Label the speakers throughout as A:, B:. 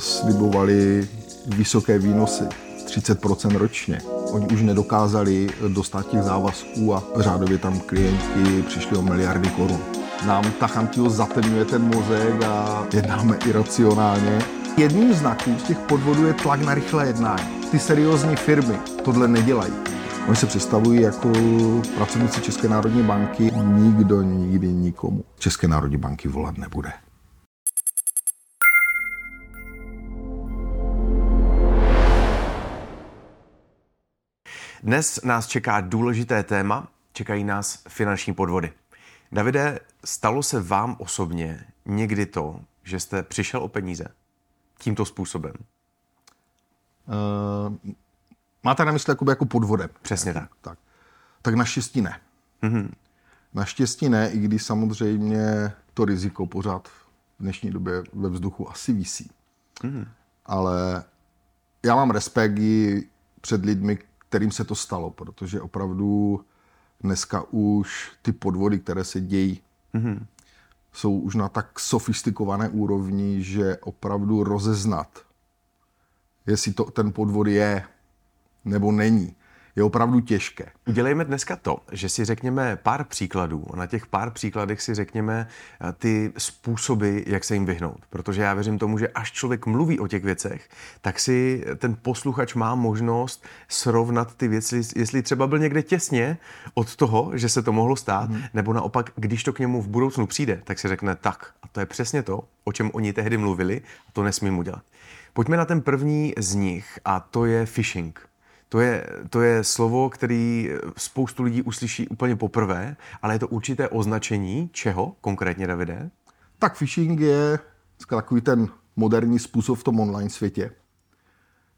A: Slibovali vysoké výnosy, 30% ročně. Oni už nedokázali dostat těch závazků a řádově tam klienti přišli o miliardy korun. Nám Tachantio zatemňuje ten mozek a jednáme iracionálně. Jedním znaků z těch podvodů je tlak na rychlé jednání. Ty seriózní firmy tohle nedělají. Oni se představují jako pracovníci České národní banky. Nikdo nikdy nikomu České národní banky volat nebude.
B: Dnes nás čeká důležité téma, čekají nás finanční podvody. Davide, stalo se vám osobně někdy to, že jste přišel o peníze tímto způsobem?
A: Uh, máte na mysli jako, jako podvodem?
B: Přesně tak.
A: Tak, tak naštěstí ne. Mm-hmm. Naštěstí ne, i když samozřejmě to riziko pořád v dnešní době ve vzduchu asi visí. Mm-hmm. Ale já mám respekt i před lidmi, kterým se to stalo, protože opravdu dneska už ty podvody, které se dějí, mm-hmm. jsou už na tak sofistikované úrovni, že opravdu rozeznat, jestli to ten podvod je nebo není, je opravdu těžké.
B: Udělejme dneska to, že si řekněme pár příkladů a na těch pár příkladech si řekněme eh, ty způsoby, jak se jim vyhnout. Protože já věřím tomu, že až člověk mluví o těch věcech, tak si ten posluchač má možnost srovnat ty věci, jestli třeba byl někde těsně od toho, že se to mohlo stát, hmm. nebo naopak, když to k němu v budoucnu přijde, tak si řekne tak. A to je přesně to, o čem oni tehdy mluvili a to nesmím udělat. Pojďme na ten první z nich a to je phishing. To je, to je slovo, který spoustu lidí uslyší úplně poprvé, ale je to určité označení čeho konkrétně, Davide?
A: Tak phishing je takový ten moderní způsob v tom online světě.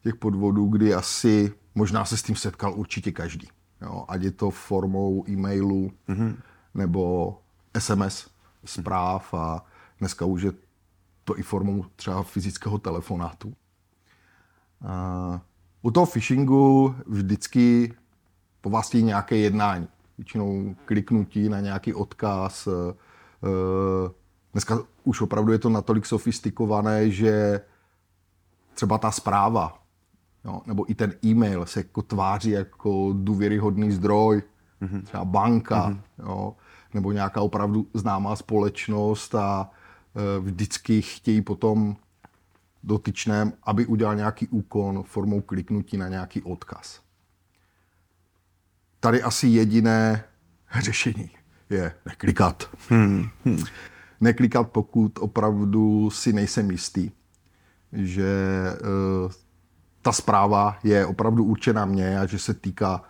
A: Těch podvodů, kdy asi možná se s tím setkal určitě každý. Jo, ať je to formou e-mailu mm-hmm. nebo SMS zpráv a dneska už je to i formou třeba fyzického telefonátu. A u toho phishingu vždycky po vás je nějaké jednání. Většinou kliknutí na nějaký odkaz. Eh, eh, dneska už opravdu je to natolik sofistikované, že třeba ta zpráva jo, nebo i ten e-mail se jako tváří jako důvěryhodný zdroj, mm-hmm. třeba banka, mm-hmm. jo, nebo nějaká opravdu známá společnost a e, vždycky chtějí potom dotyčném, aby udělal nějaký úkon formou kliknutí na nějaký odkaz. Tady asi jediné řešení je neklikat. Hmm. Hmm. Neklikat, pokud opravdu si nejsem jistý, že uh, ta zpráva je opravdu určená mně a že se týká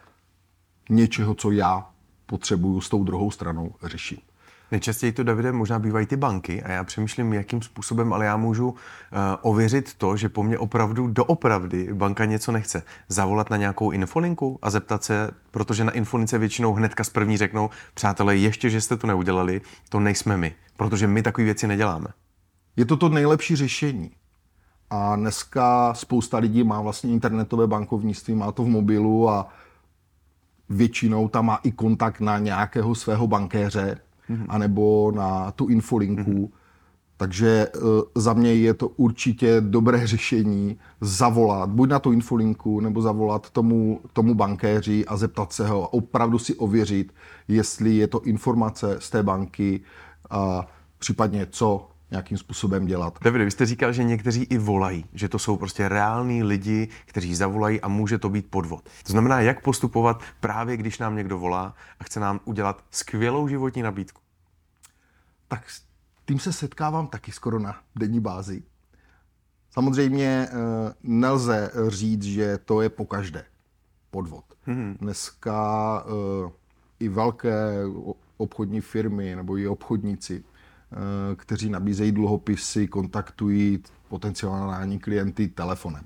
A: něčeho, co já potřebuju s tou druhou stranou řešit.
B: Nejčastěji to, Davide, možná bývají ty banky a já přemýšlím, jakým způsobem, ale já můžu uh, ověřit to, že po mně opravdu doopravdy banka něco nechce. Zavolat na nějakou infolinku a zeptat se, protože na infolince většinou hnedka z první řeknou, přátelé, ještě, že jste to neudělali, to nejsme my, protože my takové věci neděláme.
A: Je to to nejlepší řešení. A dneska spousta lidí má vlastně internetové bankovnictví, má to v mobilu a většinou tam má i kontakt na nějakého svého bankéře, mm-hmm. anebo na tu infolinku. Mm-hmm. Takže uh, za mě je to určitě dobré řešení zavolat buď na tu infolinku, nebo zavolat tomu, tomu bankéři a zeptat se ho a opravdu si ověřit, jestli je to informace z té banky a případně co nějakým způsobem dělat.
B: David, vy jste říkal, že někteří i volají, že to jsou prostě reální lidi, kteří zavolají a může to být podvod. To znamená, jak postupovat právě, když nám někdo volá a chce nám udělat skvělou životní nabídku.
A: Tak s tím se setkávám taky skoro na denní bázi. Samozřejmě eh, nelze říct, že to je po každé podvod. Hmm. Dneska eh, i velké obchodní firmy nebo i obchodníci kteří nabízejí dluhopisy, kontaktují potenciální klienty telefonem.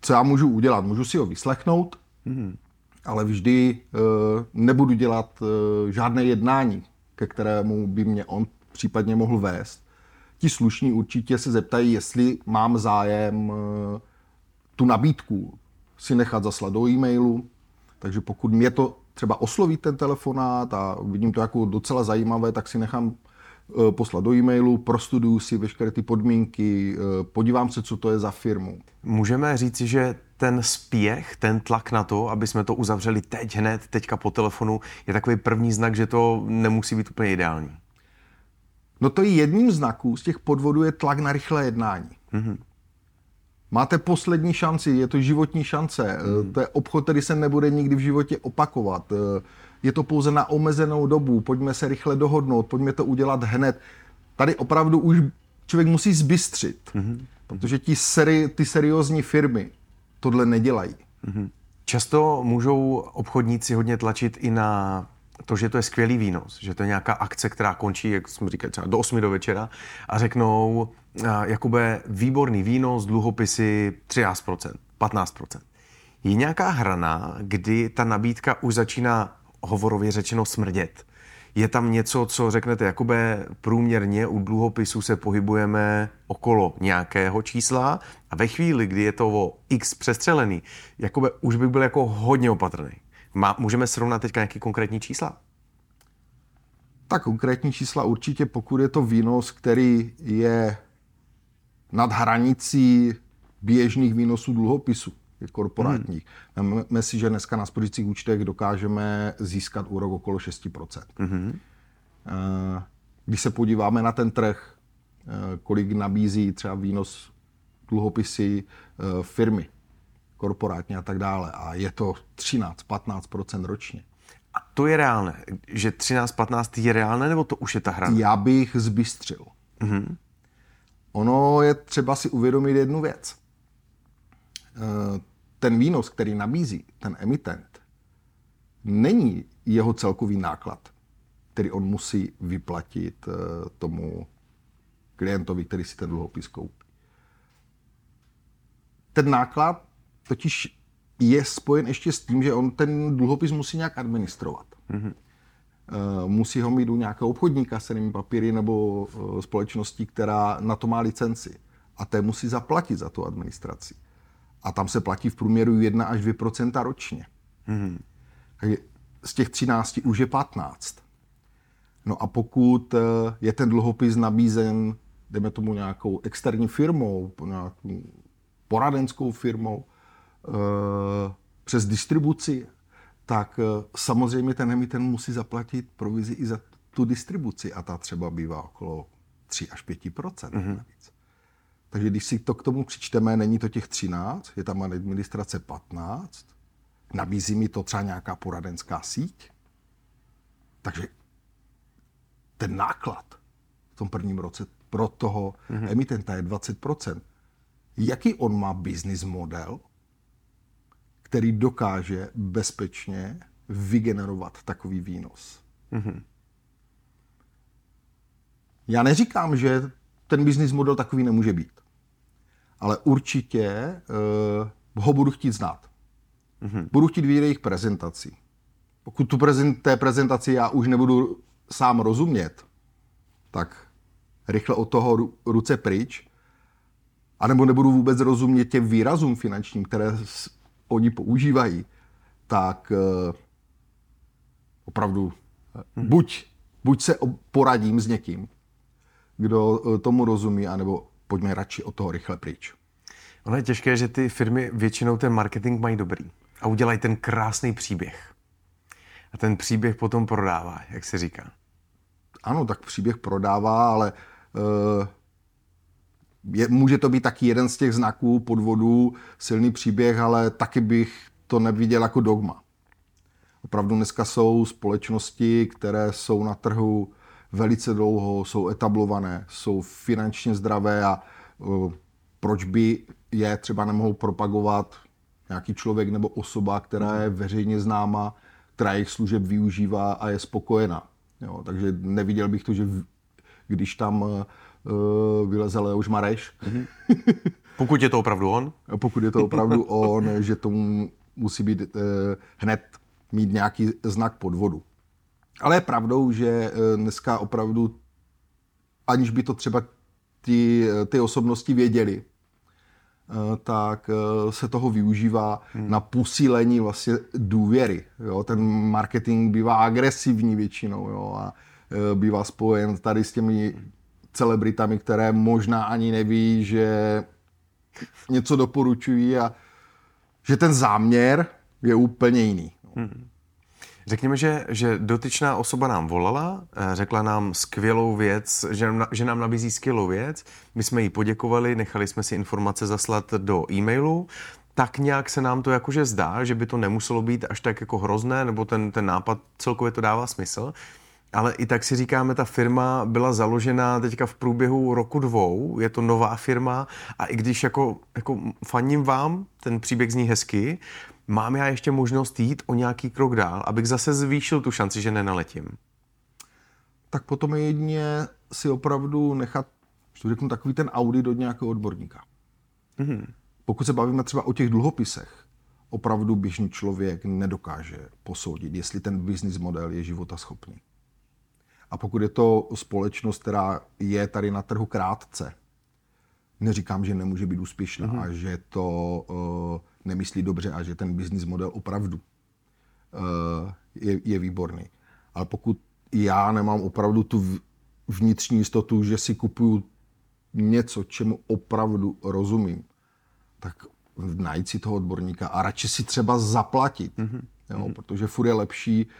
A: Co já můžu udělat? Můžu si ho vyslechnout, mm. ale vždy uh, nebudu dělat uh, žádné jednání, ke kterému by mě on případně mohl vést. Ti slušní určitě se zeptají, jestli mám zájem tu nabídku si nechat zaslat do e-mailu. Takže pokud mě to třeba oslovit ten telefonát a vidím to jako docela zajímavé, tak si nechám eh, poslat do e-mailu, prostuduju si veškeré ty podmínky, eh, podívám se, co to je za firmu.
B: Můžeme říci, že ten spěch, ten tlak na to, aby jsme to uzavřeli teď hned, teďka po telefonu, je takový první znak, že to nemusí být úplně ideální.
A: No to je jedním znaků z těch podvodů je tlak na rychlé jednání. Mm-hmm. Máte poslední šanci, je to životní šance. Mm. To je obchod, který se nebude nikdy v životě opakovat. Eh, je to pouze na omezenou dobu, pojďme se rychle dohodnout, pojďme to udělat hned. Tady opravdu už člověk musí zbystřit, mm-hmm. protože ti seri, ty seriózní firmy tohle nedělají. Mm-hmm.
B: Často můžou obchodníci hodně tlačit i na to, že to je skvělý výnos, že to je nějaká akce, která končí, jak jsme říkali, třeba do 8 do večera a řeknou, Jakube, výborný výnos, dluhopisy 13%, 15%. Je nějaká hrana, kdy ta nabídka už začíná hovorově řečeno smrdět. Je tam něco, co řeknete, Jakube, průměrně u dluhopisů se pohybujeme okolo nějakého čísla a ve chvíli, kdy je to o x přestřelený, Jakube, už bych byl jako hodně opatrný. Má, můžeme srovnat teďka nějaký konkrétní čísla?
A: Tak konkrétní čísla určitě, pokud je to výnos, který je nad hranicí běžných výnosů dluhopisů korporátních. Hmm. Máme si, že dneska na spořících účtech dokážeme získat úrok okolo 6%. Hmm. Když se podíváme na ten trh, eh, kolik nabízí třeba výnos dluhopisy eh, firmy, korporátně a tak dále, a je to 13-15% ročně.
B: A to je reálné, že 13-15 je reálné, nebo to už je ta hra?
A: Já bych zbystřil. Mm-hmm. Ono je třeba si uvědomit jednu věc. Eh, ten výnos, který nabízí ten emitent, není jeho celkový náklad, který on musí vyplatit eh, tomu klientovi, který si ten dluhopis koupí. Ten náklad totiž je spojen ještě s tím, že on ten dluhopis musí nějak administrovat. Mm-hmm. Musí ho mít u nějakého obchodníka s cenými papíry nebo eh, společností, která na to má licenci. A té musí zaplatit za tu administraci. A tam se platí v průměru 1 až 2% ročně. Mm-hmm. Takže z těch 13 už je 15. No a pokud eh, je ten dluhopis nabízen, jdeme tomu nějakou externí firmou, nějakou poradenskou firmou, přes distribuci, tak eh, samozřejmě ten emitent musí zaplatit provizi i za tu distribuci a ta třeba bývá okolo 3 až 5 mm-hmm. navíc. Takže když si to k tomu přičteme, není to těch 13, je tam administrace 15, nabízí mi to třeba nějaká poradenská síť, takže ten náklad v tom prvním roce pro toho mm-hmm. emitenta je 20%. Jaký on má business model, který dokáže bezpečně vygenerovat takový výnos. Mm-hmm. Já neříkám, že ten business model takový nemůže být, ale určitě uh, ho budu chtít znát. Mm-hmm. Budu chtít vidět jejich prezentaci. Pokud tu prezent, té prezentaci já už nebudu sám rozumět, tak rychle od toho ruce pryč, anebo nebudu vůbec rozumět těm výrazům finančním, které oni používají, tak uh, opravdu hmm. buď, buď se poradím s někým, kdo uh, tomu rozumí, anebo pojďme radši od toho rychle pryč.
B: Ono je těžké, že ty firmy většinou ten marketing mají dobrý a udělají ten krásný příběh. A ten příběh potom prodává, jak se říká.
A: Ano, tak příběh prodává, ale uh, je, může to být taky jeden z těch znaků podvodů, silný příběh, ale taky bych to neviděl jako dogma. Opravdu dneska jsou společnosti, které jsou na trhu velice dlouho, jsou etablované, jsou finančně zdravé a uh, proč by je třeba nemohou propagovat nějaký člověk nebo osoba, která je veřejně známa, která jejich služeb využívá a je spokojená. Jo, takže neviděl bych to, že když tam uh, vyleze Leoš Mareš. Mm-hmm.
B: Pokud je to opravdu on?
A: Pokud je to opravdu on, že tomu musí být uh, hned mít nějaký znak podvodu. Ale je pravdou, že uh, dneska opravdu, aniž by to třeba ty, ty osobnosti věděli, tak se toho využívá hmm. na posílení vlastně důvěry. Jo? Ten marketing bývá agresivní většinou jo? a eh, bývá spojen tady s těmi celebritami, které možná ani neví, že něco doporučují a že ten záměr je úplně jiný. Hmm.
B: Řekněme, že, že dotyčná osoba nám volala, eh, řekla nám skvělou věc, že nám, že nám nabízí skvělou věc. My jsme jí poděkovali, nechali jsme si informace zaslat do e-mailu. Tak nějak se nám to jakože zdá, že by to nemuselo být až tak jako hrozné, nebo ten, ten nápad celkově to dává smysl. Ale i tak si říkáme, ta firma byla založena teďka v průběhu roku dvou, je to nová firma a i když jako, jako faním vám, ten příběh zní hezky, mám já ještě možnost jít o nějaký krok dál, abych zase zvýšil tu šanci, že nenaletím?
A: Tak potom je jedině si opravdu nechat, že řeknu, takový ten audit od nějakého odborníka. Mm-hmm. Pokud se bavíme třeba o těch dluhopisech, opravdu běžný člověk nedokáže posoudit, jestli ten business model je životaschopný. A pokud je to společnost, která je tady na trhu krátce, neříkám, že nemůže být úspěšná mm-hmm. a že to uh, nemyslí dobře a že ten business model opravdu uh, je, je výborný. Ale pokud já nemám opravdu tu vnitřní jistotu, že si kupuju něco, čemu opravdu rozumím, tak najít si toho odborníka a radši si třeba zaplatit. Mm-hmm. Jo, mm-hmm. Protože furt je lepší uh,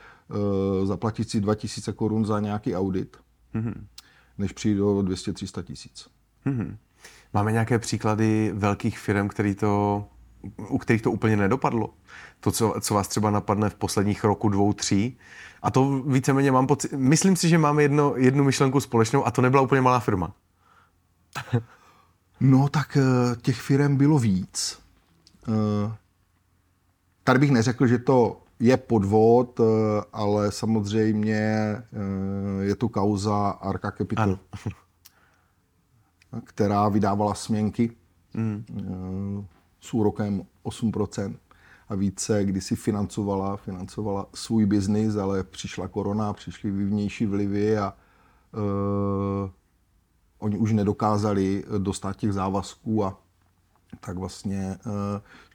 A: zaplatit si 2000 korun za nějaký audit, mm-hmm. než přijít o 200-300 tisíc. Mm-hmm.
B: Máme nějaké příklady velkých firm, který to u kterých to úplně nedopadlo. To, co, co vás třeba napadne v posledních roku, dvou, tří. A to víceméně mám pocit, myslím si, že máme jedno, jednu myšlenku společnou a to nebyla úplně malá firma.
A: no tak eh, těch firm bylo víc. Eh, tady bych neřekl, že to je podvod, eh, ale samozřejmě je tu kauza Arca Capital, ano. která vydávala směnky. Mm s úrokem 8% a více, kdy si financovala, financovala svůj biznis, ale přišla korona, přišly vnější vlivy a uh, oni už nedokázali dostat těch závazků a tak vlastně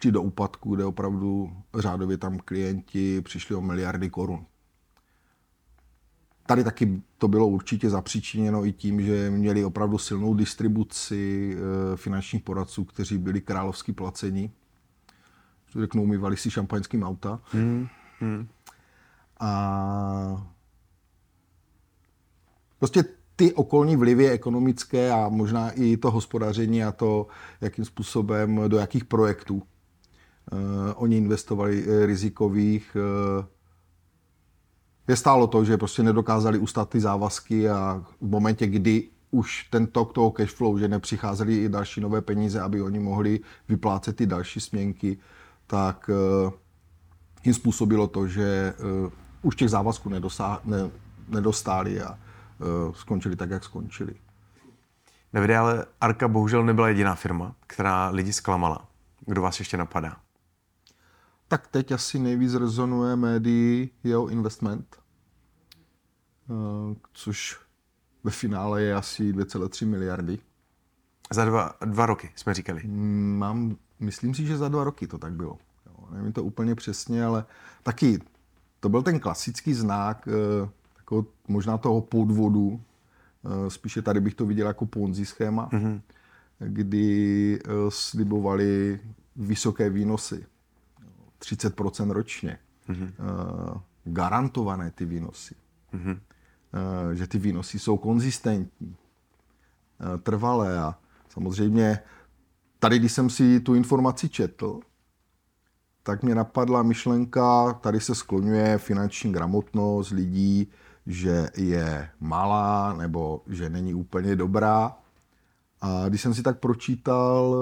A: šli do úpadku, kde opravdu řádově tam klienti přišli o miliardy korun. Tady taky to bylo určitě zapříčiněno i tím, že měli opravdu silnou distribuci eh, finančních poradců, kteří byli královsky placení. Řeknou, umývali si šampaňským auta. Hmm. Hmm. A prostě ty okolní vlivy ekonomické a možná i to hospodaření a to, jakým způsobem, do jakých projektů uh, oni investovali uh, rizikových, uh, je stálo to, že prostě nedokázali ustát ty závazky a v momentě, kdy už ten tok toho cashflow, že nepřicházely i další nové peníze, aby oni mohli vyplácet ty další směnky, tak uh, jim způsobilo to, že uh, už těch závazků nedosá, ne, nedostáli a skončili tak, jak skončili.
B: Davide, ale Arka bohužel nebyla jediná firma, která lidi zklamala. Kdo vás ještě napadá?
A: tak teď asi nejvíc rezonuje médií jeho investment, eh, což ve finále je asi 2,3 miliardy.
B: Za dva, dva roky jsme říkali.
A: Mm, mám, myslím si, že za dva roky to tak bylo. Jo, nevím to úplně přesně, ale taky to byl ten klasický znak jako možná toho podvodu. Eh, spíše tady bych to viděl jako Ponzi schéma, mm-hmm. kdy slibovali vysoké výnosy 30% ročně. Mm-hmm. Garantované ty výnosy. Mm-hmm. Že ty výnosy jsou konzistentní, trvalé a samozřejmě tady, když jsem si tu informaci četl, tak mě napadla myšlenka, tady se skloňuje finanční gramotnost lidí, že je malá nebo že není úplně dobrá. A když jsem si tak pročítal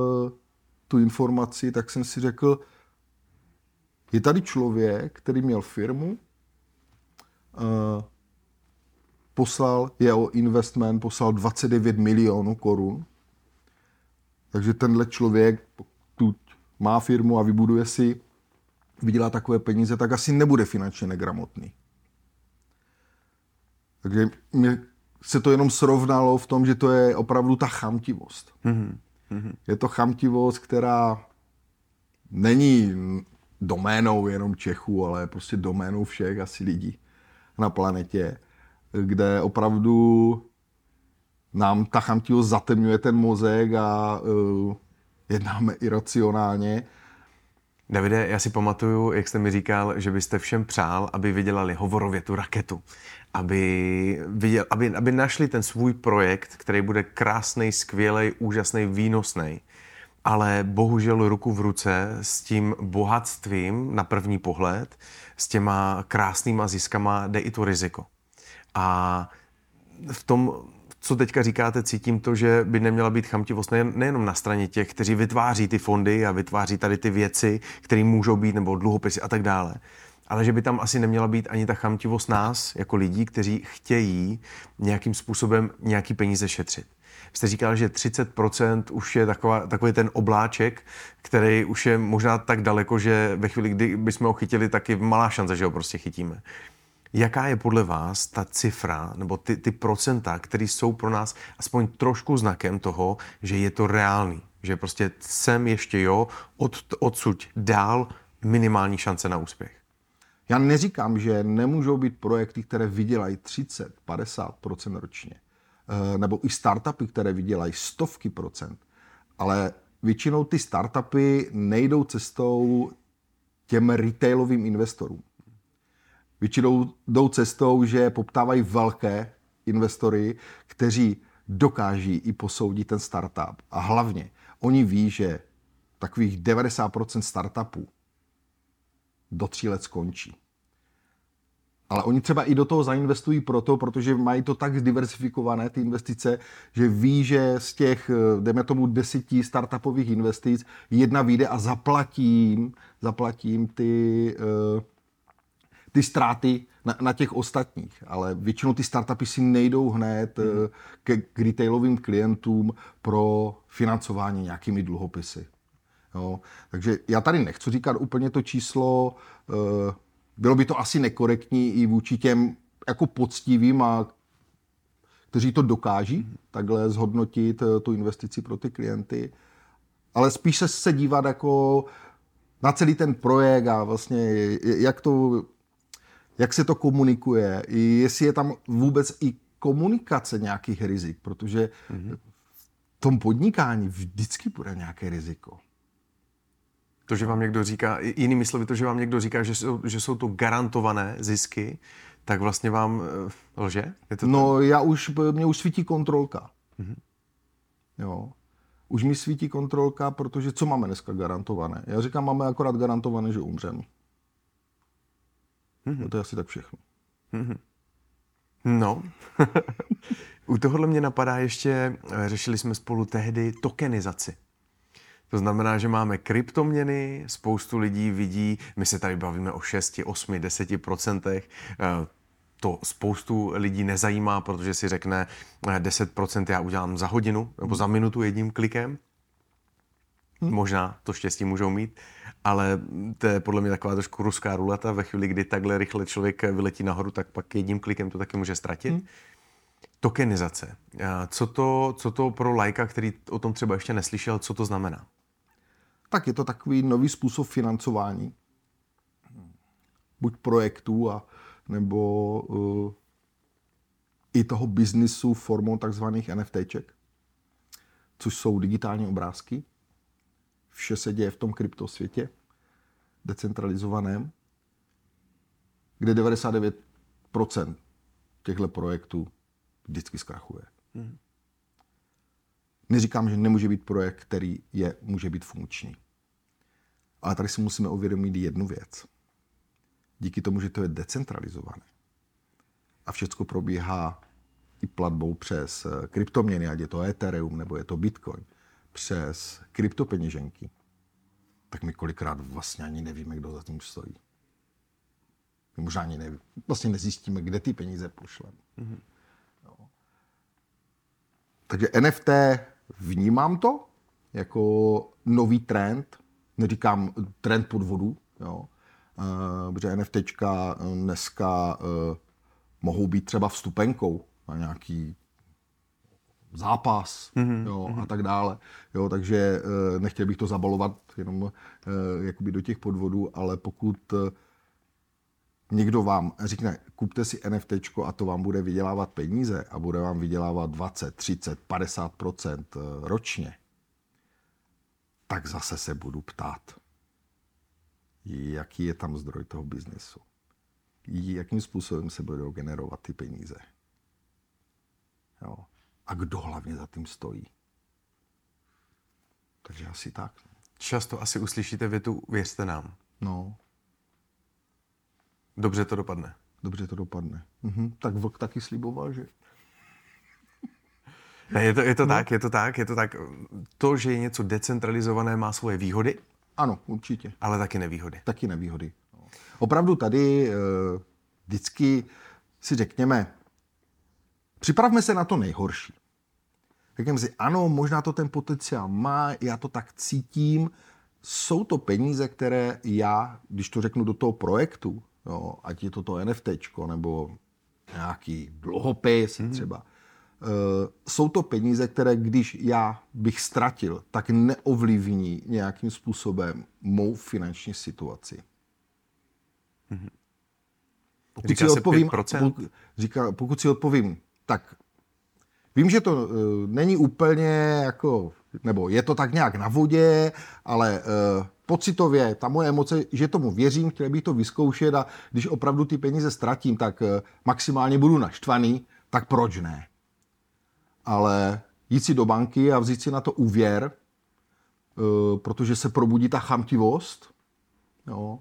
A: tu informaci, tak jsem si řekl, je tady člověk, který měl firmu, uh, poslal jeho investment, poslal 29 milionů korun. Takže tenhle člověk, pokud má firmu a vybuduje si, vydělá takové peníze, tak asi nebude finančně negramotný. Takže mě se to jenom srovnalo v tom, že to je opravdu ta chamtivost. Mm-hmm. Je to chamtivost, která není doménou jenom Čechů, ale prostě doménou všech asi lidí na planetě. kde opravdu nám ta chamtivost zatemňuje ten mozek a uh, jednáme iracionálně.
B: Davide, já si pamatuju, jak jste mi říkal, že byste všem přál, aby vydělali hovorově tu raketu. Aby, viděl, aby, aby našli ten svůj projekt, který bude krásný, skvělý, úžasný, výnosný. Ale bohužel ruku v ruce s tím bohatstvím na první pohled, s těma krásnýma ziskama jde i to riziko. A v tom co teďka říkáte, cítím to, že by neměla být chamtivost nejen, nejenom na straně těch, kteří vytváří ty fondy a vytváří tady ty věci, které můžou být, nebo dluhopisy a tak dále. Ale že by tam asi neměla být ani ta chamtivost nás, jako lidí, kteří chtějí nějakým způsobem nějaký peníze šetřit. Jste říkal, že 30% už je taková, takový ten obláček, který už je možná tak daleko, že ve chvíli, kdy bychom ho chytili, tak je malá šance, že ho prostě chytíme. Jaká je podle vás ta cifra nebo ty, ty procenta, které jsou pro nás aspoň trošku znakem toho, že je to reálný? Že prostě sem ještě jo, od, odsud dál minimální šance na úspěch.
A: Já neříkám, že nemůžou být projekty, které vydělají 30-50% ročně. Eh, nebo i startupy, které vydělají stovky procent. Ale většinou ty startupy nejdou cestou těm retailovým investorům většinou jdou cestou, že poptávají velké investory, kteří dokáží i posoudit ten startup. A hlavně, oni ví, že takových 90% startupů do tří let skončí. Ale oni třeba i do toho zainvestují proto, protože mají to tak diversifikované, ty investice, že ví, že z těch, dejme tomu, deseti startupových investic jedna vyjde a zaplatím, zaplatím ty, uh, ty ztráty na, na těch ostatních, ale většinou ty startupy si nejdou hned mm. ke, k retailovým klientům pro financování nějakými dluhopisy. Jo? Takže já tady nechci říkat úplně to číslo, eh, bylo by to asi nekorektní i vůči těm jako poctivým a kteří to dokáží takhle zhodnotit eh, tu investici pro ty klienty, ale spíš se dívat jako na celý ten projekt a vlastně jak to jak se to komunikuje, jestli je tam vůbec i komunikace nějakých rizik, protože mm-hmm. v tom podnikání vždycky bude nějaké riziko.
B: To, že vám někdo říká, jinými slovy, to, že vám někdo říká, že jsou, že jsou to garantované zisky, tak vlastně vám uh, lže?
A: Je to no, já už, mě už svítí kontrolka. Mm-hmm. Jo. Už mi svítí kontrolka, protože co máme dneska garantované? Já říkám, máme akorát garantované, že umřeme. Mm-hmm. to je asi tak všechno. Mm-hmm.
B: No, u tohohle mě napadá ještě, eh, řešili jsme spolu tehdy tokenizaci. To znamená, že máme kryptoměny, spoustu lidí vidí, my se tady bavíme o 6, 8, 10 procentech, eh, to spoustu lidí nezajímá, protože si řekne 10% eh, já udělám za hodinu nebo za minutu jedním klikem. Hm. Možná to štěstí můžou mít ale to je podle mě taková trošku ruská ruleta. Ve chvíli, kdy takhle rychle člověk vyletí nahoru, tak pak jedním klikem to taky může ztratit. Hmm. Tokenizace. Co to, co to pro lajka, který o tom třeba ještě neslyšel, co to znamená?
A: Tak je to takový nový způsob financování. Buď projektů, a, nebo uh, i toho biznisu formou takzvaných NFTček, což jsou digitální obrázky, Vše se děje v tom kryptosvětě, decentralizovaném, kde 99% těchto projektů vždycky zkrachuje. Hmm. Neříkám, že nemůže být projekt, který je, může být funkční. Ale tady si musíme uvědomit jednu věc. Díky tomu, že to je decentralizované a všechno probíhá i platbou přes eh, kryptoměny, ať je to Ethereum nebo je to Bitcoin, přes kryptopeněženky, tak my kolikrát vlastně ani nevíme, kdo za tím stojí. My možná ani neví, vlastně nezjistíme, kde ty peníze pošleme. Mm-hmm. No. Takže NFT vnímám to jako nový trend, neříkám trend podvodu, jo, uh, protože NFTčka dneska uh, mohou být třeba vstupenkou na nějaký zápas mm-hmm. jo, a tak dále. Jo, takže e, nechtěl bych to zabalovat jenom e, jakoby do těch podvodů, ale pokud e, někdo vám řekne, kupte si NFT a to vám bude vydělávat peníze a bude vám vydělávat 20, 30, 50% ročně, tak zase se budu ptát, jaký je tam zdroj toho biznesu. Jakým způsobem se budou generovat ty peníze. Jo. A kdo hlavně za tím stojí. Takže asi tak.
B: Často asi uslyšíte větu, věřte nám.
A: No.
B: Dobře to dopadne.
A: Dobře to dopadne. Mhm. Tak vlk taky sliboval, že?
B: Ne, je to, je to no. tak, je to tak, je to tak. To, že je něco decentralizované, má svoje výhody.
A: Ano, určitě.
B: Ale taky nevýhody.
A: Taky nevýhody. Opravdu tady e, vždycky si řekněme, připravme se na to nejhorší. Řekněme si, ano, možná to ten potenciál má, já to tak cítím, jsou to peníze, které já, když to řeknu do toho projektu, jo, ať je to to NFT, nebo nějaký dluhopis mm. třeba, jsou to peníze, které když já bych ztratil, tak neovlivní nějakým způsobem mou finanční situaci. Mm. Pokud
B: říká
A: si
B: odpovím,
A: pokud, říká, pokud si odpovím, tak vím, že to uh, není úplně jako nebo je to tak nějak na vodě, ale uh, pocitově, ta moje emoce, že tomu věřím, chtěl bych to vyzkoušet a když opravdu ty peníze ztratím, tak uh, maximálně budu naštvaný, tak proč ne? Ale jít si do banky a vzít si na to úvěr, uh, protože se probudí ta chamtivost, jo,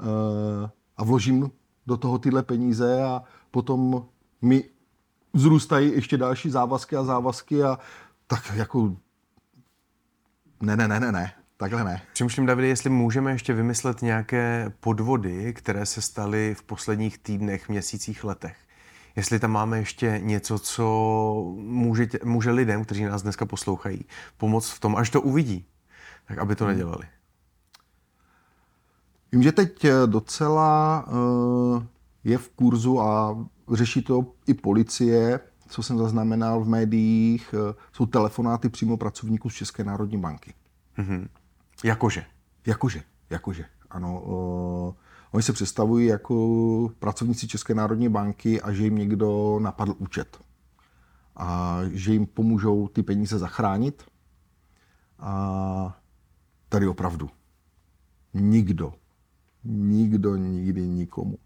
A: uh, a vložím do toho tyhle peníze a potom mi vzrůstají ještě další závazky a závazky a tak jako ne, ne, ne, ne, ne. Takhle ne.
B: Přemýšlím, Davide, jestli můžeme ještě vymyslet nějaké podvody, které se staly v posledních týdnech, měsících, letech. Jestli tam máme ještě něco, co může, tě, může lidem, kteří nás dneska poslouchají, pomoct v tom, až to uvidí, tak aby to hmm. nedělali.
A: Vím, že teď eh, docela uh, je v kurzu a řeší to i policie, co jsem zaznamenal v médiích, eh, jsou telefonáty přímo pracovníků z České národní banky.
B: Mm-hmm. Jakože?
A: Jakože, jakože, ano. Oni se představují jako pracovníci České národní banky a že jim někdo napadl účet. A že jim pomůžou ty peníze zachránit. A tady opravdu nikdo, nikdo nikdy nikomu,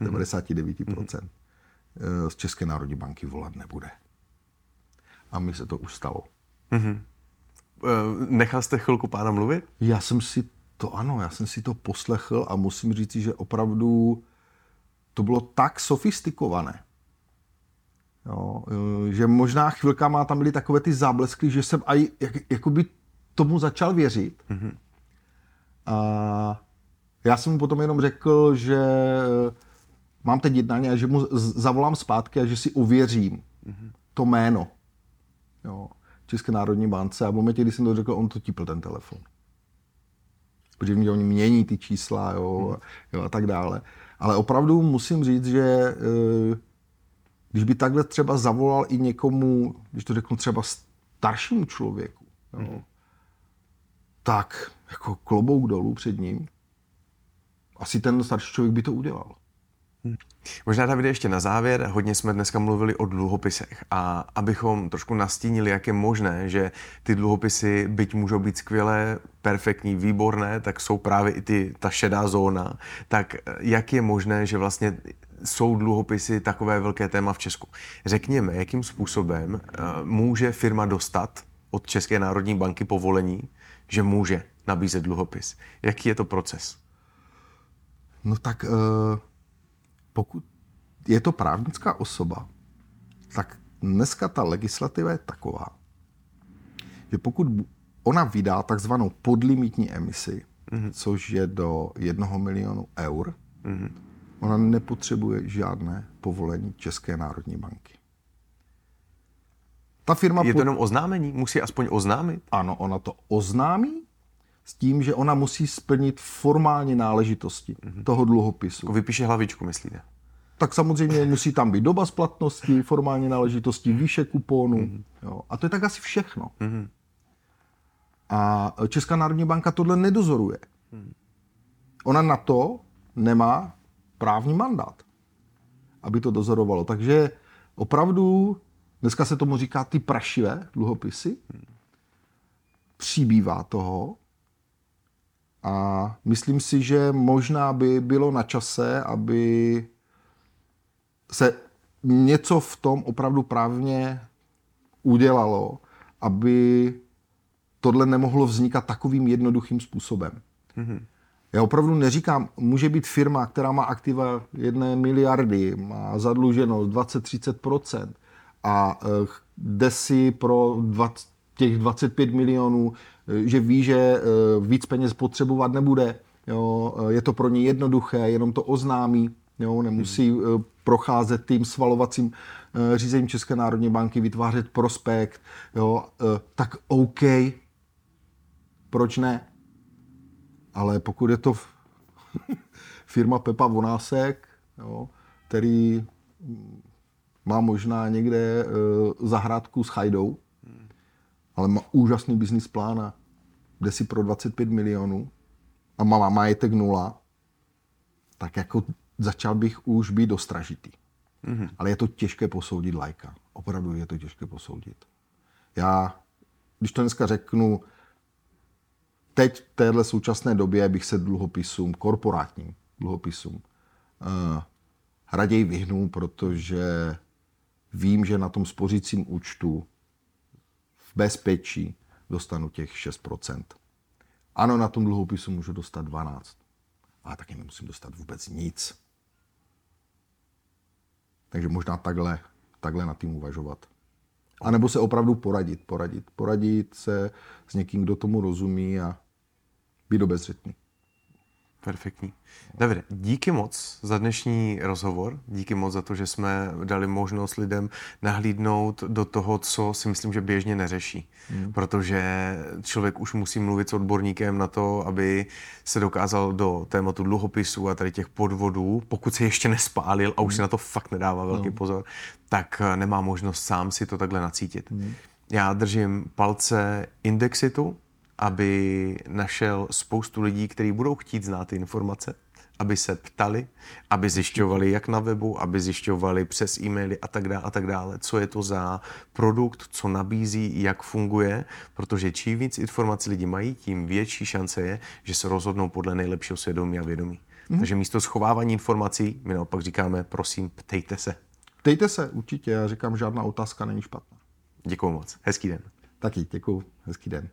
A: 99%, mm-hmm Eh, z České národní banky volat nebude. A mi se to už stalo. Mm-hmm.
B: Nechal jste chvilku pána mluvit?
A: Já jsem si to, ano, já jsem si to poslechl a musím říct, že opravdu to bylo tak sofistikované. Jo, eh, že možná chvilkama tam byly takové ty záblesky, že jsem aj jak, jakoby tomu začal věřit. Mm-hmm. A já jsem mu potom jenom řekl, že mám teď jednání a že mu zavolám zpátky a že si uvěřím mm-hmm. to jméno. Jo, České národní bance a v momentě, kdy jsem to řekl, on to tipl ten telefon. Protože mě oni mění ty čísla jo, mm. jo, a tak dále. Ale opravdu musím říct, že e, když by takhle třeba zavolal i někomu, když to řeknu třeba staršímu člověku, jo, mm. tak jako klobouk dolů před ním, asi ten starší člověk by to udělal.
B: Možná, Davide, ještě na závěr. Hodně jsme dneska mluvili o dluhopisech a abychom trošku nastínili, jak je možné, že ty dluhopisy, byť můžou být skvělé, perfektní, výborné, tak jsou právě i ty, ta šedá zóna. Tak jak je možné, že vlastně jsou dluhopisy takové velké téma v Česku? Řekněme, jakým způsobem eh, může firma dostat od České národní banky povolení, že může nabízet dluhopis. Jaký je to proces?
A: No tak... Uh pokud je to právnická osoba, tak dneska ta legislativa je taková, že pokud ona vydá takzvanou podlimitní emisi, mm-hmm. což je do jednoho milionu eur, mm-hmm. ona nepotřebuje žádné povolení České národní banky.
B: Ta firma je to jenom oznámení? Musí aspoň oznámit?
A: Ano, ona to oznámí s tím, že ona musí splnit formální náležitosti mm-hmm. toho dluhopisu.
B: Vypíše hlavičku, myslíte?
A: Tak samozřejmě musí tam být doba splatnosti, formální náležitosti, výše kuponu. Mm-hmm. Jo. A to je tak asi všechno. Mm-hmm. A Česká národní banka tohle nedozoruje. Mm-hmm. Ona na to nemá právní mandát, aby to dozorovalo. Takže opravdu, dneska se tomu říká ty prašivé dluhopisy, přibývá toho a myslím si, že možná by bylo na čase, aby se něco v tom opravdu právně udělalo, aby tohle nemohlo vznikat takovým jednoduchým způsobem. Mm-hmm. Já opravdu neříkám, může být firma, která má aktiva jedné miliardy, má zadluženost 20-30% a eh, jde si pro 20, těch 25 milionů, eh, že ví, že eh, víc peněz potřebovat nebude. Jo, je to pro ně jednoduché, jenom to oznámí, jo, nemusí hmm. procházet tím svalovacím řízením České národní banky, vytvářet prospekt, jo, tak OK, proč ne? Ale pokud je to firma Pepa Vonásek, jo, který má možná někde zahrádku s chajdou. Ale má úžasný business plán a jde si pro 25 milionů a má majetek nula, tak jako začal bych už být dostražitý. Mm-hmm. Ale je to těžké posoudit lajka. Opravdu je to těžké posoudit. Já, když to dneska řeknu, teď v téhle současné době bych se dluhopisům, korporátním dluhopisům, uh, raději vyhnul, protože vím, že na tom spořícím účtu bezpečí dostanu těch 6%. Ano, na tom dluhopisu můžu dostat 12, ale taky nemusím dostat vůbec nic. Takže možná takhle, takhle nad tím uvažovat. A nebo se opravdu poradit, poradit, poradit se s někým, kdo tomu rozumí a být obezřetný.
B: Perfektní. Davide, díky moc za dnešní rozhovor, díky moc za to, že jsme dali možnost lidem nahlídnout do toho, co si myslím, že běžně neřeší. Hmm. Protože člověk už musí mluvit s odborníkem na to, aby se dokázal do tématu dluhopisů a tady těch podvodů, pokud se ještě nespálil a už hmm. si na to fakt nedává velký no. pozor, tak nemá možnost sám si to takhle nacítit. Hmm. Já držím palce Indexitu, aby našel spoustu lidí, kteří budou chtít znát ty informace, aby se ptali, aby zjišťovali jak na webu, aby zjišťovali přes e-maily a tak dále, a tak dále, co je to za produkt, co nabízí, jak funguje, protože čím víc informací lidi mají, tím větší šance je, že se rozhodnou podle nejlepšího svědomí a vědomí. Mm. Takže místo schovávání informací, my naopak říkáme, prosím, ptejte se.
A: Ptejte se, určitě. Já říkám, žádná otázka není špatná.
B: Děkuji moc. Hezký den.
A: Taky, děkuji. Hezký den.